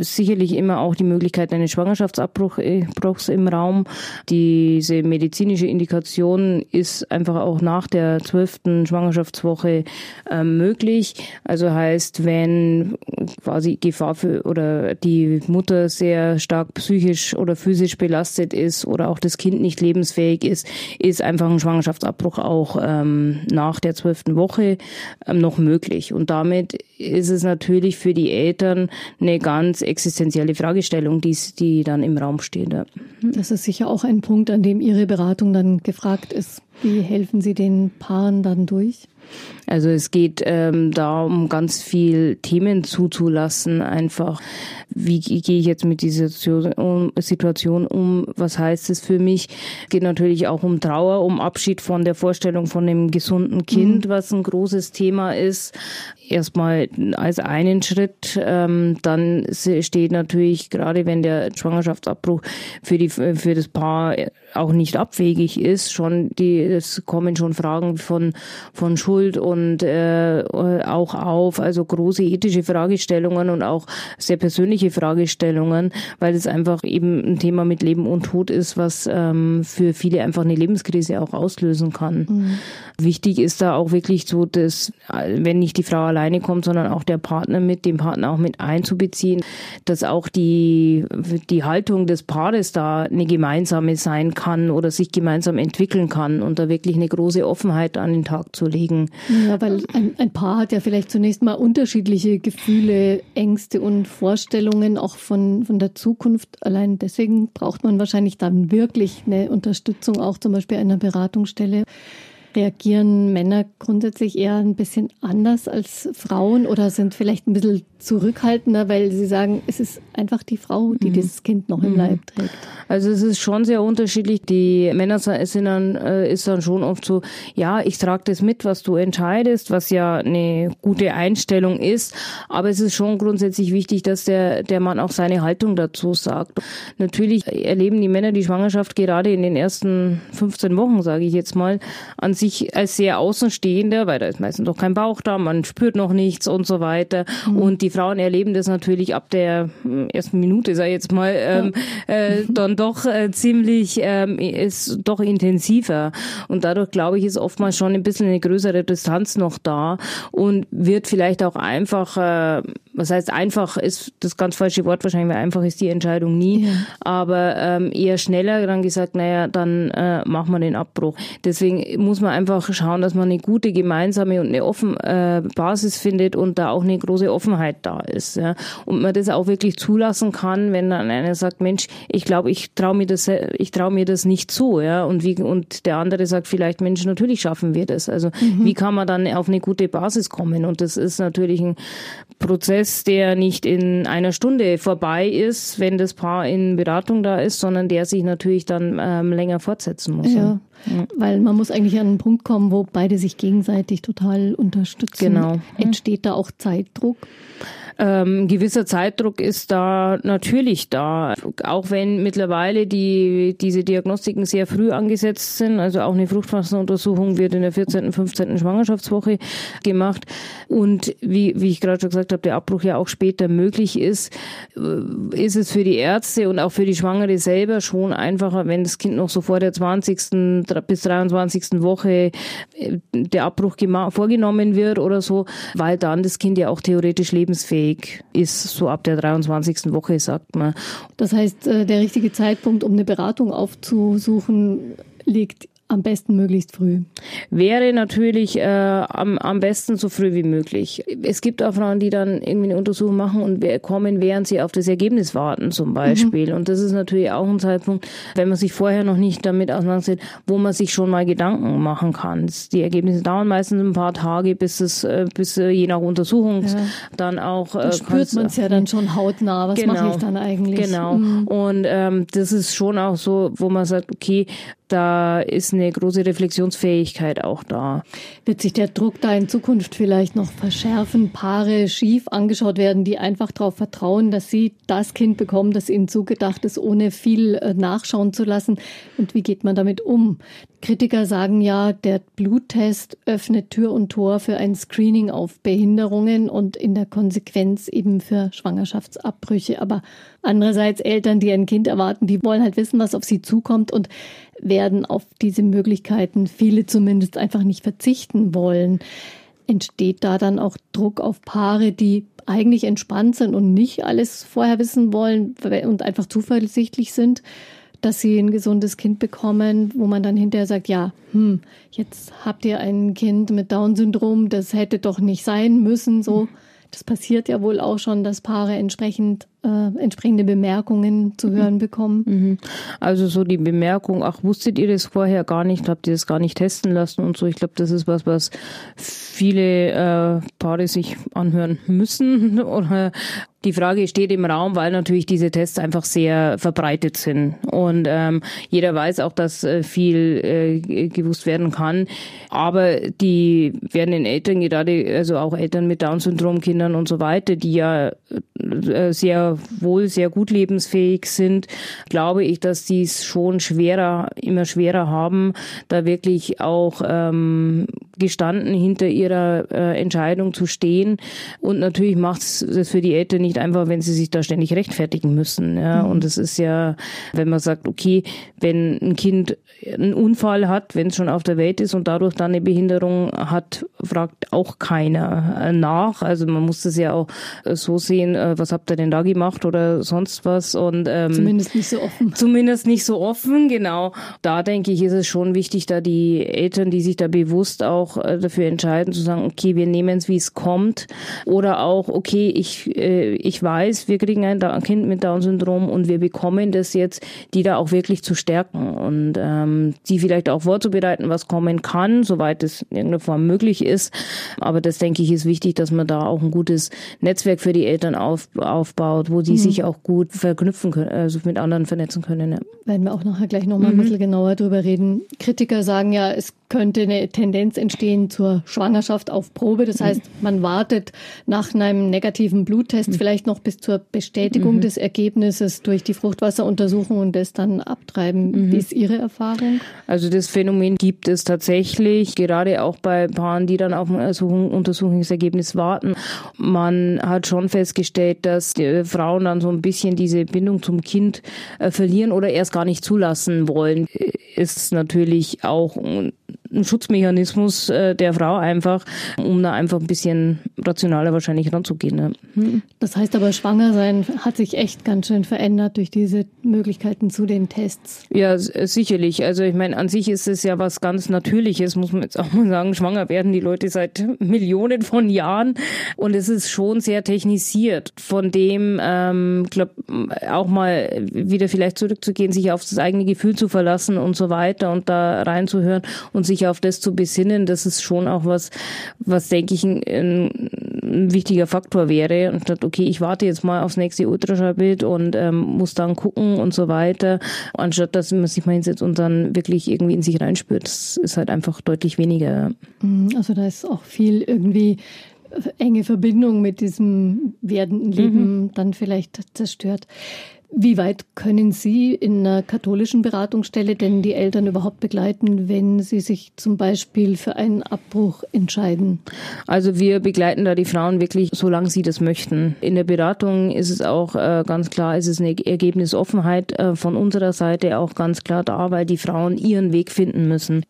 sicherlich immer auch die Möglichkeit eines Schwangerschaftsabbruchs im Raum. Diese medizinische Indikation ist einfach auch nach der zwölften Schwangerschaftswoche äh, möglich. Also heißt, wenn quasi Gefahr für oder die Mutter sehr stark psychisch oder physisch belastet ist oder auch das Kind nicht lebensfähig ist, ist einfach ein Schwangerschaftsabbruch auch ähm, nach der zwölften Woche ähm, noch möglich. Und damit ist es natürlich für die Eltern eine ganz existenzielle Fragestellung, die, die dann im Raum steht. Ja. Das ist sicher auch ein Punkt, an dem Ihre Beratung dann gefragt ist. Wie helfen Sie den Paaren dann durch? Also es geht ähm, da um ganz viel Themen zuzulassen, einfach wie gehe ich jetzt mit dieser Situation um, was heißt es für mich. Es geht natürlich auch um Trauer, um Abschied von der Vorstellung von einem gesunden Kind, mhm. was ein großes Thema ist. Erstmal als einen Schritt, ähm, dann steht natürlich, gerade wenn der Schwangerschaftsabbruch für, die, für das Paar auch nicht abwegig ist, schon die, es kommen schon Fragen von, von Schuld und äh, auch auf, also große ethische Fragestellungen und auch sehr persönliche Fragestellungen, weil es einfach eben ein Thema mit Leben und Tod ist, was ähm, für viele einfach eine Lebenskrise auch auslösen kann. Mhm. Wichtig ist da auch wirklich so, dass wenn nicht die Frau alleine kommt, sondern auch der Partner mit, den Partner auch mit einzubeziehen, dass auch die, die Haltung des Paares da eine gemeinsame sein kann oder sich gemeinsam entwickeln kann und da wirklich eine große Offenheit an den Tag zu legen. Ja, weil ein, ein Paar hat ja vielleicht zunächst mal unterschiedliche Gefühle, Ängste und Vorstellungen auch von, von der Zukunft. Allein deswegen braucht man wahrscheinlich dann wirklich eine Unterstützung, auch zum Beispiel einer Beratungsstelle. Reagieren Männer grundsätzlich eher ein bisschen anders als Frauen oder sind vielleicht ein bisschen zurückhaltender, weil sie sagen, es ist einfach die Frau, die mhm. dieses Kind noch im mhm. Leib trägt? Also es ist schon sehr unterschiedlich. Die Männer sind dann, äh, ist dann schon oft so, ja, ich trage das mit, was du entscheidest, was ja eine gute Einstellung ist. Aber es ist schon grundsätzlich wichtig, dass der, der Mann auch seine Haltung dazu sagt. Natürlich erleben die Männer die Schwangerschaft gerade in den ersten 15 Wochen, sage ich jetzt mal, an sich als sehr Außenstehender, weil da ist meistens noch kein Bauch da, man spürt noch nichts und so weiter. Mhm. Und die Frauen erleben das natürlich ab der hm, ersten Minute, sag ich jetzt mal, ähm, äh, dann doch äh, ziemlich, ähm, ist doch intensiver. Und dadurch, glaube ich, ist oftmals schon ein bisschen eine größere Distanz noch da und wird vielleicht auch einfach, äh, was heißt einfach, ist das ganz falsche Wort wahrscheinlich, weil einfach ist die Entscheidung nie, ja. aber ähm, eher schneller dann gesagt, naja, dann äh, machen wir den Abbruch. Deswegen muss man einfach schauen, dass man eine gute gemeinsame und eine offene äh, Basis findet und da auch eine große Offenheit da ist. Ja. Und man das auch wirklich zulassen kann, wenn dann einer sagt, Mensch, ich glaube, ich traue mir das, ich traue mir das nicht zu, ja. Und wie, und der andere sagt vielleicht, Mensch, natürlich schaffen wir das. Also mhm. wie kann man dann auf eine gute Basis kommen? Und das ist natürlich ein Prozess, der nicht in einer Stunde vorbei ist, wenn das Paar in Beratung da ist, sondern der sich natürlich dann ähm, länger fortsetzen muss. Ja. Ja. Weil man muss eigentlich an einen Punkt kommen, wo beide sich gegenseitig total unterstützen. Genau. Entsteht da auch Zeitdruck? Ähm, gewisser Zeitdruck ist da natürlich da, auch wenn mittlerweile die, diese Diagnostiken sehr früh angesetzt sind. Also auch eine Fruchtwasseruntersuchung wird in der 14., 15. Schwangerschaftswoche gemacht. Und wie, wie ich gerade schon gesagt habe, der Abbruch ja auch später möglich ist, äh, ist es für die Ärzte und auch für die Schwangere selber schon einfacher, wenn das Kind noch so vor der 20. bis 23. Woche äh, der Abbruch vorgenommen wird oder so, weil dann das Kind ja auch theoretisch lebensfähig Weg ist, so ab der 23. Woche, sagt man. Das heißt, äh, der richtige Zeitpunkt, um eine Beratung aufzusuchen, liegt am besten möglichst früh. Wäre natürlich äh, am, am besten so früh wie möglich. Es gibt auch Frauen, die dann irgendwie eine Untersuchung machen und kommen, während sie auf das Ergebnis warten zum Beispiel. Mhm. Und das ist natürlich auch ein Zeitpunkt, wenn man sich vorher noch nicht damit auseinandersetzt, wo man sich schon mal Gedanken machen kann. Die Ergebnisse dauern meistens ein paar Tage, bis es, äh, bis äh, je nach Untersuchung ja. dann auch. Dann spürt man es ja dann schon hautnah. Was genau, mache ich dann eigentlich? Genau. Mhm. Und ähm, das ist schon auch so, wo man sagt, okay, da ist eine große Reflexionsfähigkeit auch da. Wird sich der Druck da in Zukunft vielleicht noch verschärfen, Paare schief angeschaut werden, die einfach darauf vertrauen, dass sie das Kind bekommen, das ihnen zugedacht ist, ohne viel äh, nachschauen zu lassen? Und wie geht man damit um? Kritiker sagen ja, der Bluttest öffnet Tür und Tor für ein Screening auf Behinderungen und in der Konsequenz eben für Schwangerschaftsabbrüche. Aber andererseits Eltern, die ein Kind erwarten, die wollen halt wissen, was auf sie zukommt und werden auf diese Möglichkeiten, viele zumindest, einfach nicht verzichten wollen. Entsteht da dann auch Druck auf Paare, die eigentlich entspannt sind und nicht alles vorher wissen wollen und einfach zuversichtlich sind? dass sie ein gesundes Kind bekommen, wo man dann hinterher sagt, ja, hm, jetzt habt ihr ein Kind mit Down-Syndrom, das hätte doch nicht sein müssen, so. Das passiert ja wohl auch schon, dass Paare entsprechend äh, entsprechende Bemerkungen zu hören bekommen. Mhm. Also so die Bemerkung, ach, wusstet ihr das vorher gar nicht, habt ihr das gar nicht testen lassen und so. Ich glaube, das ist was, was viele äh, Paare sich anhören müssen oder die Frage steht im Raum, weil natürlich diese Tests einfach sehr verbreitet sind. Und ähm, jeder weiß auch, dass äh, viel äh, gewusst werden kann. Aber die werden in Eltern, gerade also auch Eltern mit Down-Syndrom-Kindern und so weiter, die ja äh, sehr wohl sehr gut lebensfähig sind, glaube ich, dass die es schon schwerer, immer schwerer haben, da wirklich auch ähm, gestanden hinter ihrer äh, Entscheidung zu stehen. Und natürlich macht es das für die Eltern nicht einfach, wenn sie sich da ständig rechtfertigen müssen. Ja? Mhm. Und es ist ja, wenn man sagt, okay, wenn ein Kind einen Unfall hat, wenn es schon auf der Welt ist und dadurch dann eine Behinderung hat, fragt auch keiner nach. Also man muss das ja auch so sehen, äh, was habt ihr denn da gemacht oder sonst was und ähm, zumindest nicht so offen. Zumindest nicht so offen, genau. Da denke ich, ist es schon wichtig, da die Eltern, die sich da bewusst auch äh, dafür entscheiden, zu sagen, okay, wir nehmen es, wie es kommt, oder auch, okay, ich äh, ich weiß, wir kriegen ein, ein Kind mit Down-Syndrom und wir bekommen das jetzt, die da auch wirklich zu stärken und ähm, die vielleicht auch vorzubereiten, was kommen kann, soweit es in irgendeiner Form möglich ist. Aber das denke ich ist wichtig, dass man da auch ein gutes Netzwerk für die Eltern auf, aufbaut, wo die mhm. sich auch gut verknüpfen können, also mit anderen vernetzen können. Ja. Werden wir auch nachher gleich nochmal mhm. ein bisschen genauer drüber reden. Kritiker sagen ja, es könnte eine Tendenz entstehen zur Schwangerschaft auf Probe. Das heißt, man wartet nach einem negativen Bluttest mhm. vielleicht noch bis zur Bestätigung mhm. des Ergebnisses durch die Fruchtwasseruntersuchung und das dann abtreiben. Mhm. Wie ist Ihre Erfahrung? Also das Phänomen gibt es tatsächlich, gerade auch bei Paaren, die dann auf ein Untersuchungsergebnis warten. Man hat schon festgestellt, dass die Frauen dann so ein bisschen diese Bindung zum Kind äh, verlieren oder erst gar nicht zulassen wollen. Ist natürlich auch ein Schutzmechanismus äh, der Frau einfach, um da einfach ein bisschen rationaler wahrscheinlich ranzugehen. Ne? Hm. Das heißt aber, schwanger sein hat sich echt ganz schön verändert durch diese Möglichkeiten zu den Tests. Ja, äh, sicherlich. Also ich meine, an sich ist es ja was ganz Natürliches, muss man jetzt auch mal sagen. Schwanger werden die Leute seit Millionen von Jahren und es ist schon sehr technisiert. Von dem, ähm, glaube auch mal wieder vielleicht zurückzugehen, sich auf das eigene Gefühl zu verlassen und so weiter und da reinzuhören und sich auf das zu besinnen, das ist schon auch was, was denke ich ein, ein wichtiger Faktor wäre. Und statt, okay, ich warte jetzt mal aufs nächste Ultraschallbild und ähm, muss dann gucken und so weiter, anstatt dass man sich mal hinsetzt und dann wirklich irgendwie in sich reinspürt. Das ist halt einfach deutlich weniger. Mhm, also da ist auch viel irgendwie enge Verbindung mit diesem werdenden Leben mhm. dann vielleicht zerstört. Wie weit können Sie in einer katholischen Beratungsstelle denn die Eltern überhaupt begleiten, wenn sie sich zum Beispiel für einen Abbruch entscheiden? Also wir begleiten da die Frauen wirklich, solange sie das möchten. In der Beratung ist es auch äh, ganz klar, ist es eine Ergebnisoffenheit äh, von unserer Seite auch ganz klar da, weil die Frauen ihren Weg finden müssen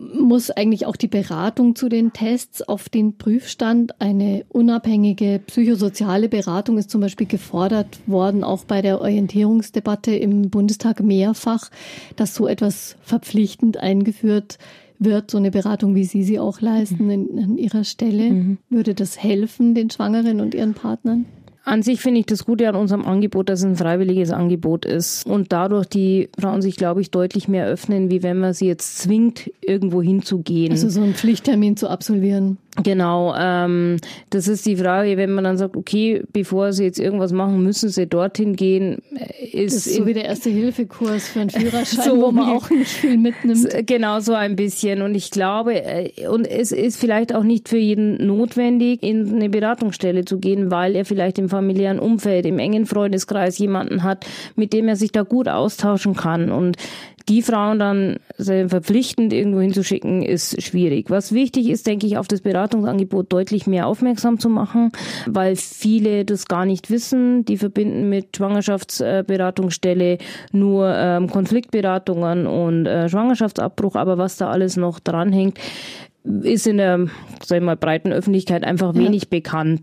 muss eigentlich auch die Beratung zu den Tests auf den Prüfstand. Eine unabhängige psychosoziale Beratung ist zum Beispiel gefordert worden, auch bei der Orientierungsdebatte im Bundestag mehrfach, dass so etwas verpflichtend eingeführt wird, so eine Beratung, wie Sie sie auch leisten in, an Ihrer Stelle. Mhm. Würde das helfen den Schwangeren und ihren Partnern? An sich finde ich das Gute an unserem Angebot, dass es ein freiwilliges Angebot ist und dadurch die Frauen sich, glaube ich, deutlich mehr öffnen, wie wenn man sie jetzt zwingt, irgendwo hinzugehen. Also so einen Pflichttermin zu absolvieren. Genau, ähm, das ist die Frage, wenn man dann sagt, okay, bevor Sie jetzt irgendwas machen, müssen Sie dorthin gehen. Ist, das ist so wie der Erste-Hilfe-Kurs für einen Führerschein, so wo man auch nicht viel mitnimmt. Genau, so ein bisschen. Und ich glaube, äh, und es ist vielleicht auch nicht für jeden notwendig, in eine Beratungsstelle zu gehen, weil er vielleicht im familiären Umfeld, im engen Freundeskreis jemanden hat, mit dem er sich da gut austauschen kann. Und die Frauen dann verpflichtend irgendwo hinzuschicken, ist schwierig. Was wichtig ist, denke ich, auf das Beratungsangebot deutlich mehr aufmerksam zu machen, weil viele das gar nicht wissen. Die verbinden mit Schwangerschaftsberatungsstelle nur ähm, Konfliktberatungen und äh, Schwangerschaftsabbruch, aber was da alles noch dranhängt, ist in der sag ich mal, breiten Öffentlichkeit einfach wenig ja. bekannt.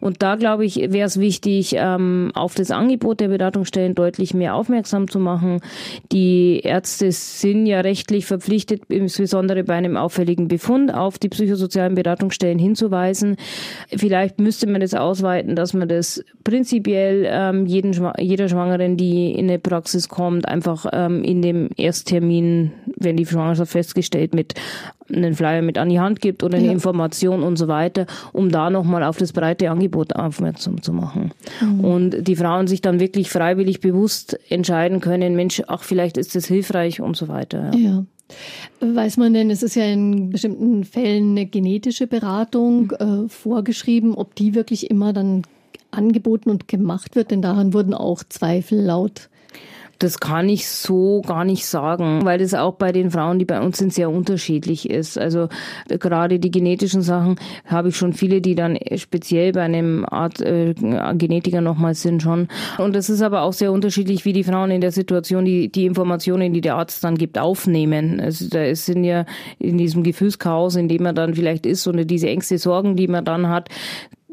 Und da, glaube ich, wäre es wichtig, ähm, auf das Angebot der Beratungsstellen deutlich mehr aufmerksam zu machen. Die Ärzte sind ja rechtlich verpflichtet, insbesondere bei einem auffälligen Befund, auf die psychosozialen Beratungsstellen hinzuweisen. Vielleicht müsste man das ausweiten, dass man das prinzipiell ähm, jeden, jeder Schwangeren, die in eine Praxis kommt, einfach ähm, in dem Ersttermin, wenn die Schwangerschaft festgestellt, mit einen Flyer mit an die Hand gibt oder eine ja. Information und so weiter, um da nochmal auf das breite Angebot aufmerksam zu machen. Mhm. Und die Frauen sich dann wirklich freiwillig bewusst entscheiden können, Mensch, ach, vielleicht ist das hilfreich und so weiter. Ja. ja. Weiß man denn, es ist ja in bestimmten Fällen eine genetische Beratung mhm. äh, vorgeschrieben, ob die wirklich immer dann angeboten und gemacht wird, denn daran wurden auch Zweifel laut. Das kann ich so gar nicht sagen, weil das auch bei den Frauen, die bei uns sind, sehr unterschiedlich ist. Also äh, gerade die genetischen Sachen habe ich schon viele, die dann speziell bei einem Art äh, Genetiker nochmals sind schon. Und das ist aber auch sehr unterschiedlich, wie die Frauen in der Situation die, die Informationen, die der Arzt dann gibt, aufnehmen. Also da sind ja in diesem Gefühlschaos, in dem man dann vielleicht ist und diese Ängste, Sorgen, die man dann hat,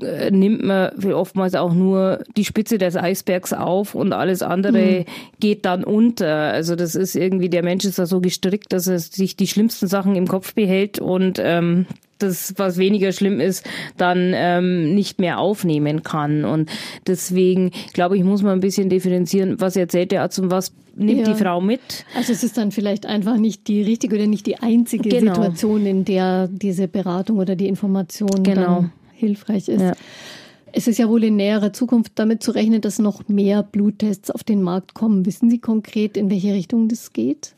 äh, nimmt man oftmals auch nur die Spitze des Eisbergs auf und alles andere mhm. geht dann unter. Also das ist irgendwie, der Mensch ist da so gestrickt, dass er sich die schlimmsten Sachen im Kopf behält und ähm, das, was weniger schlimm ist, dann ähm, nicht mehr aufnehmen kann. Und deswegen, glaube ich, muss man ein bisschen differenzieren, was erzählt der Arzt und was nimmt ja. die Frau mit. Also es ist dann vielleicht einfach nicht die richtige oder nicht die einzige genau. Situation, in der diese Beratung oder die Information genau. Hilfreich ist. Ja. Es ist ja wohl in näherer Zukunft damit zu rechnen, dass noch mehr Bluttests auf den Markt kommen. Wissen Sie konkret, in welche Richtung das geht?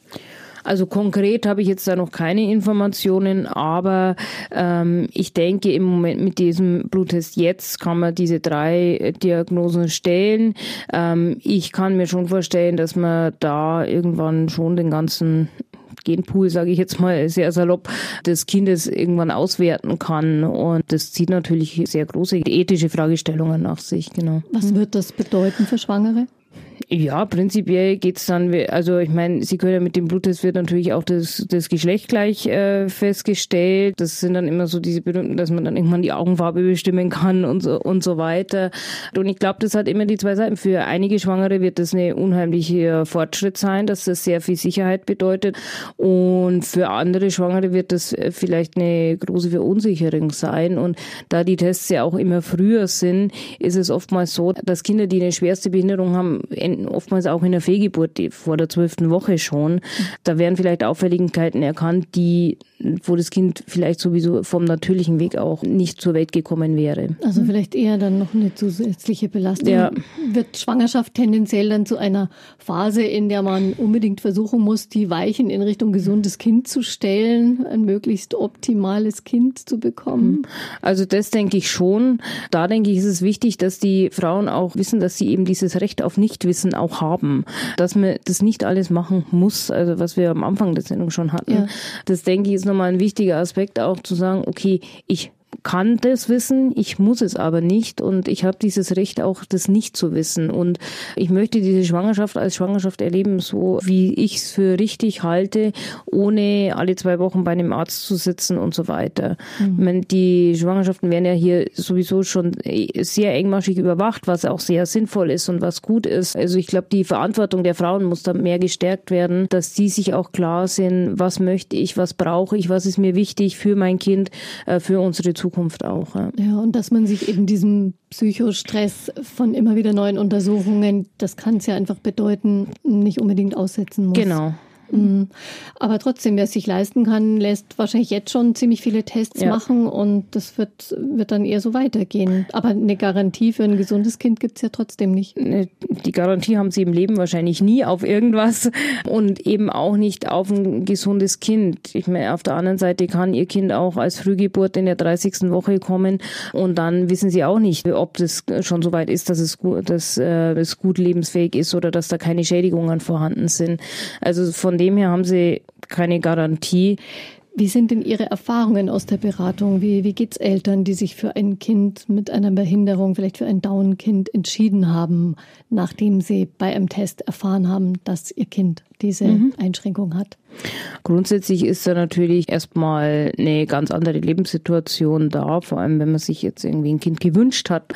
Also konkret habe ich jetzt da noch keine Informationen, aber ähm, ich denke im Moment mit diesem Bluttest jetzt kann man diese drei Diagnosen stellen. Ähm, ich kann mir schon vorstellen, dass man da irgendwann schon den ganzen Genpool, sage ich jetzt mal sehr salopp, des Kindes irgendwann auswerten kann. Und das zieht natürlich sehr große ethische Fragestellungen nach sich. Genau. Was wird das bedeuten für Schwangere? Ja, prinzipiell geht's dann, also ich meine, Sie können ja mit dem Bluttest wird natürlich auch das, das Geschlecht gleich äh, festgestellt. Das sind dann immer so diese berühmten, dass man dann irgendwann die Augenfarbe bestimmen kann und so und so weiter. Und ich glaube, das hat immer die zwei Seiten. Für einige Schwangere wird das eine unheimliche Fortschritt sein, dass das sehr viel Sicherheit bedeutet. Und für andere Schwangere wird das vielleicht eine große Verunsicherung sein. Und da die Tests ja auch immer früher sind, ist es oftmals so, dass Kinder, die eine schwerste Behinderung haben, oftmals auch in der Fehlgeburt, vor der zwölften Woche schon. Da werden vielleicht Auffälligkeiten erkannt, die, wo das Kind vielleicht sowieso vom natürlichen Weg auch nicht zur Welt gekommen wäre. Also vielleicht eher dann noch eine zusätzliche Belastung. Ja. Wird Schwangerschaft tendenziell dann zu einer Phase, in der man unbedingt versuchen muss, die Weichen in Richtung gesundes Kind zu stellen, ein möglichst optimales Kind zu bekommen? Also das denke ich schon. Da denke ich, ist es wichtig, dass die Frauen auch wissen, dass sie eben dieses Recht auf Nichtwissen Wissen auch haben, dass man das nicht alles machen muss, also was wir am Anfang der Sendung schon hatten. Ja. Das denke ich ist nochmal ein wichtiger Aspekt auch zu sagen, okay, ich kann das wissen, ich muss es aber nicht und ich habe dieses Recht auch, das nicht zu wissen. Und ich möchte diese Schwangerschaft als Schwangerschaft erleben, so wie ich es für richtig halte, ohne alle zwei Wochen bei einem Arzt zu sitzen und so weiter. Mhm. Meine, die Schwangerschaften werden ja hier sowieso schon sehr engmaschig überwacht, was auch sehr sinnvoll ist und was gut ist. Also ich glaube, die Verantwortung der Frauen muss da mehr gestärkt werden, dass die sich auch klar sind, was möchte ich, was brauche ich, was ist mir wichtig für mein Kind, äh, für unsere Zukunft auch. Ja. ja, und dass man sich eben diesem Psychostress von immer wieder neuen Untersuchungen, das kann es ja einfach bedeuten, nicht unbedingt aussetzen muss. Genau. Mhm. Aber trotzdem, wer es sich leisten kann, lässt wahrscheinlich jetzt schon ziemlich viele Tests ja. machen und das wird, wird dann eher so weitergehen. Aber eine Garantie für ein gesundes Kind gibt es ja trotzdem nicht. Die Garantie haben sie im Leben wahrscheinlich nie auf irgendwas und eben auch nicht auf ein gesundes Kind. Ich meine, auf der anderen Seite kann ihr Kind auch als Frühgeburt in der 30. Woche kommen und dann wissen sie auch nicht, ob das schon so weit ist, dass es gut, dass äh, es gut lebensfähig ist oder dass da keine Schädigungen vorhanden sind. Also von dem her haben sie keine Garantie. Wie sind denn Ihre Erfahrungen aus der Beratung? Wie, wie geht es Eltern, die sich für ein Kind mit einer Behinderung, vielleicht für ein Down-Kind entschieden haben, nachdem sie bei einem Test erfahren haben, dass ihr Kind diese mhm. Einschränkung hat? Grundsätzlich ist da natürlich erstmal eine ganz andere Lebenssituation da, vor allem wenn man sich jetzt irgendwie ein Kind gewünscht hat,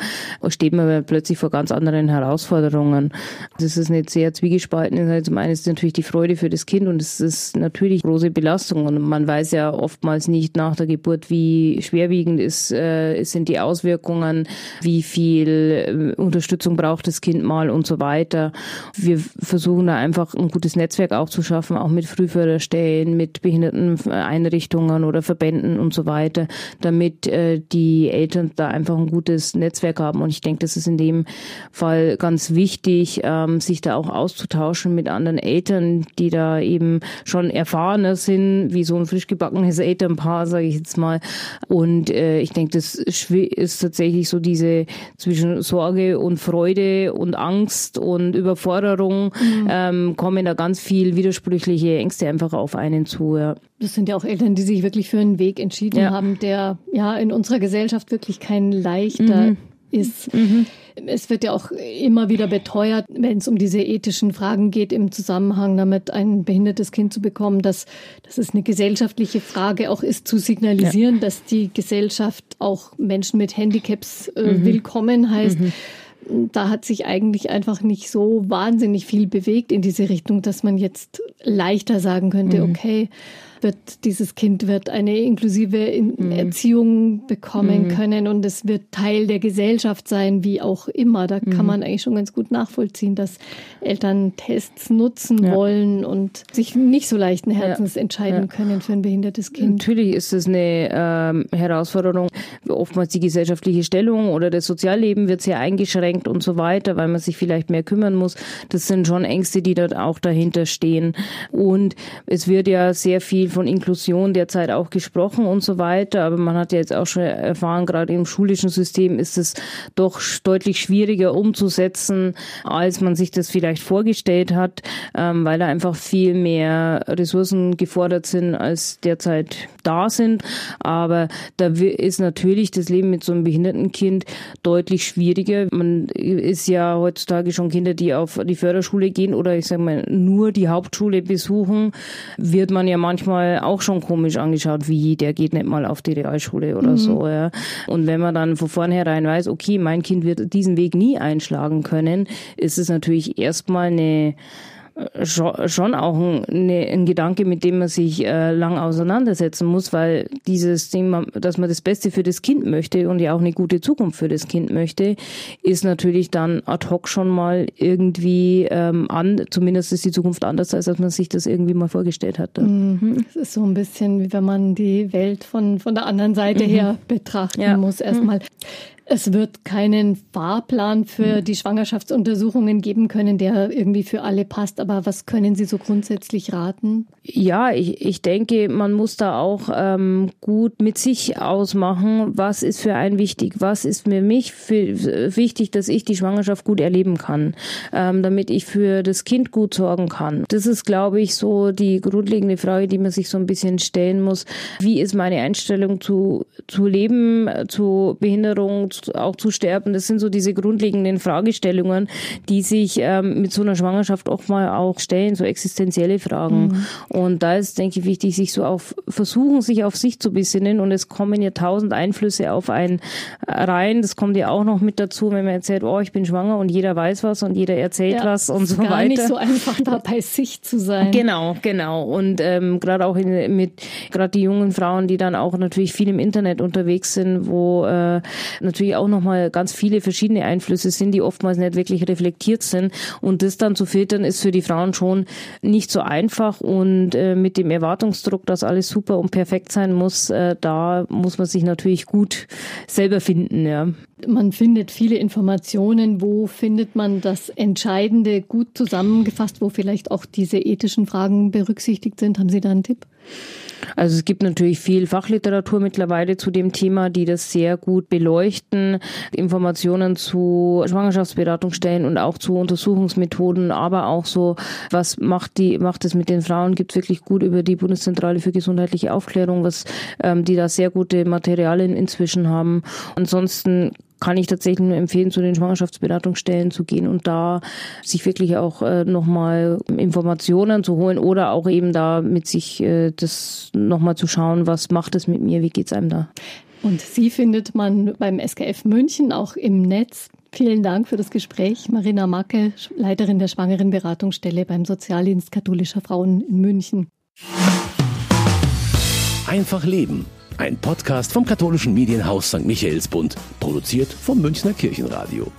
steht man plötzlich vor ganz anderen Herausforderungen. Das ist eine sehr zwiegespalten. Also zum einen ist natürlich die Freude für das Kind und es ist natürlich große Belastung und man weiß ja oftmals nicht nach der Geburt, wie schwerwiegend ist, äh, sind die Auswirkungen, wie viel äh, Unterstützung braucht das Kind mal und so weiter. Wir versuchen da einfach ein gutes Netzwerk auch zu schaffen, auch mit Frühförderung Stellen mit Behinderteneinrichtungen oder Verbänden und so weiter, damit äh, die Eltern da einfach ein gutes Netzwerk haben. Und ich denke, das ist in dem Fall ganz wichtig, ähm, sich da auch auszutauschen mit anderen Eltern, die da eben schon erfahrener sind, wie so ein frisch gebackenes Elternpaar, sage ich jetzt mal. Und äh, ich denke, das ist tatsächlich so diese zwischen Sorge und Freude und Angst und Überforderung mhm. ähm, kommen da ganz viel widersprüchliche Ängste einfach auf einen zu. Ja. Das sind ja auch Eltern, die sich wirklich für einen Weg entschieden ja. haben, der ja in unserer Gesellschaft wirklich kein leichter mhm. ist. Mhm. es wird ja auch immer wieder beteuert, wenn es um diese ethischen Fragen geht, im Zusammenhang damit ein behindertes Kind zu bekommen, dass, dass es eine gesellschaftliche Frage auch ist, zu signalisieren, ja. dass die Gesellschaft auch Menschen mit Handicaps äh, mhm. willkommen heißt. Da hat sich eigentlich einfach nicht so wahnsinnig viel bewegt in diese Richtung, dass man jetzt leichter sagen könnte, mhm. okay, wird, dieses Kind wird eine inklusive mhm. Erziehung bekommen mhm. können und es wird Teil der Gesellschaft sein, wie auch immer. Da kann mhm. man eigentlich schon ganz gut nachvollziehen, dass Eltern Tests nutzen ja. wollen und sich nicht so leichten Herzens ja. entscheiden ja. können für ein behindertes Kind. Natürlich ist es eine ähm, Herausforderung. Oftmals die gesellschaftliche Stellung oder das Sozialleben wird sehr eingeschränkt und so weiter, weil man sich vielleicht mehr kümmern muss. Das sind schon Ängste, die dort auch dahinter stehen. Und es wird ja sehr viel von Inklusion derzeit auch gesprochen und so weiter. Aber man hat ja jetzt auch schon erfahren, gerade im schulischen System ist es doch deutlich schwieriger umzusetzen, als man sich das vielleicht vorgestellt hat, ähm, weil da einfach viel mehr Ressourcen gefordert sind, als derzeit da sind. Aber da ist natürlich das Leben mit so einem behinderten Kind deutlich schwieriger. Man ist ja heutzutage schon Kinder, die auf die Förderschule gehen oder ich sage mal nur die Hauptschule besuchen, wird man ja manchmal mal auch schon komisch angeschaut, wie der geht nicht mal auf die Realschule oder mhm. so. Ja. Und wenn man dann von vornherein weiß, okay, mein Kind wird diesen Weg nie einschlagen können, ist es natürlich erstmal eine schon auch ein, ne, ein Gedanke, mit dem man sich äh, lang auseinandersetzen muss, weil dieses Thema, dass man das Beste für das Kind möchte und ja auch eine gute Zukunft für das Kind möchte, ist natürlich dann ad hoc schon mal irgendwie ähm, an, zumindest ist die Zukunft anders, als man sich das irgendwie mal vorgestellt hatte. Mhm. Es ist so ein bisschen wie wenn man die Welt von, von der anderen Seite mhm. her betrachten ja. muss erstmal. Mhm. Es wird keinen Fahrplan für hm. die Schwangerschaftsuntersuchungen geben können, der irgendwie für alle passt. Aber was können Sie so grundsätzlich raten? Ja, ich, ich denke, man muss da auch ähm, gut mit sich ausmachen, was ist für einen wichtig, was ist für mich für, wichtig, dass ich die Schwangerschaft gut erleben kann, ähm, damit ich für das Kind gut sorgen kann. Das ist, glaube ich, so die grundlegende Frage, die man sich so ein bisschen stellen muss. Wie ist meine Einstellung zu, zu Leben, zu Behinderung, auch zu sterben. Das sind so diese grundlegenden Fragestellungen, die sich ähm, mit so einer Schwangerschaft auch mal auch stellen, so existenzielle Fragen. Mhm. Und da ist, denke ich, wichtig, sich so auf versuchen, sich auf sich zu besinnen. Und es kommen ja tausend Einflüsse auf einen rein. Das kommt ja auch noch mit dazu, wenn man erzählt, oh, ich bin schwanger und jeder weiß was und jeder erzählt ja, was und so gar weiter. Gar nicht so einfach da bei sich zu sein. Genau, genau. Und ähm, gerade auch in, mit gerade die jungen Frauen, die dann auch natürlich viel im Internet unterwegs sind, wo äh, natürlich natürlich auch nochmal ganz viele verschiedene Einflüsse sind, die oftmals nicht wirklich reflektiert sind. Und das dann zu filtern, ist für die Frauen schon nicht so einfach. Und äh, mit dem Erwartungsdruck, dass alles super und perfekt sein muss, äh, da muss man sich natürlich gut selber finden. Ja. Man findet viele Informationen. Wo findet man das Entscheidende gut zusammengefasst, wo vielleicht auch diese ethischen Fragen berücksichtigt sind? Haben Sie da einen Tipp? Also es gibt natürlich viel Fachliteratur mittlerweile zu dem Thema, die das sehr gut beleuchten. Informationen zu Schwangerschaftsberatungsstellen und auch zu Untersuchungsmethoden, aber auch so, was macht die, macht es mit den Frauen, gibt wirklich gut über die Bundeszentrale für gesundheitliche Aufklärung, was ähm, die da sehr gute Materialien inzwischen haben. Ansonsten kann ich tatsächlich nur empfehlen, zu den Schwangerschaftsberatungsstellen zu gehen und da sich wirklich auch äh, nochmal Informationen zu holen oder auch eben da mit sich äh, das nochmal zu schauen, was macht es mit mir, wie geht's einem da. Und Sie findet man beim SKF München auch im Netz. Vielen Dank für das Gespräch. Marina Macke, Leiterin der Schwangerenberatungsstelle beim Sozialdienst katholischer Frauen in München. Einfach leben ein Podcast vom katholischen Medienhaus St. Michaelsbund, produziert vom Münchner Kirchenradio.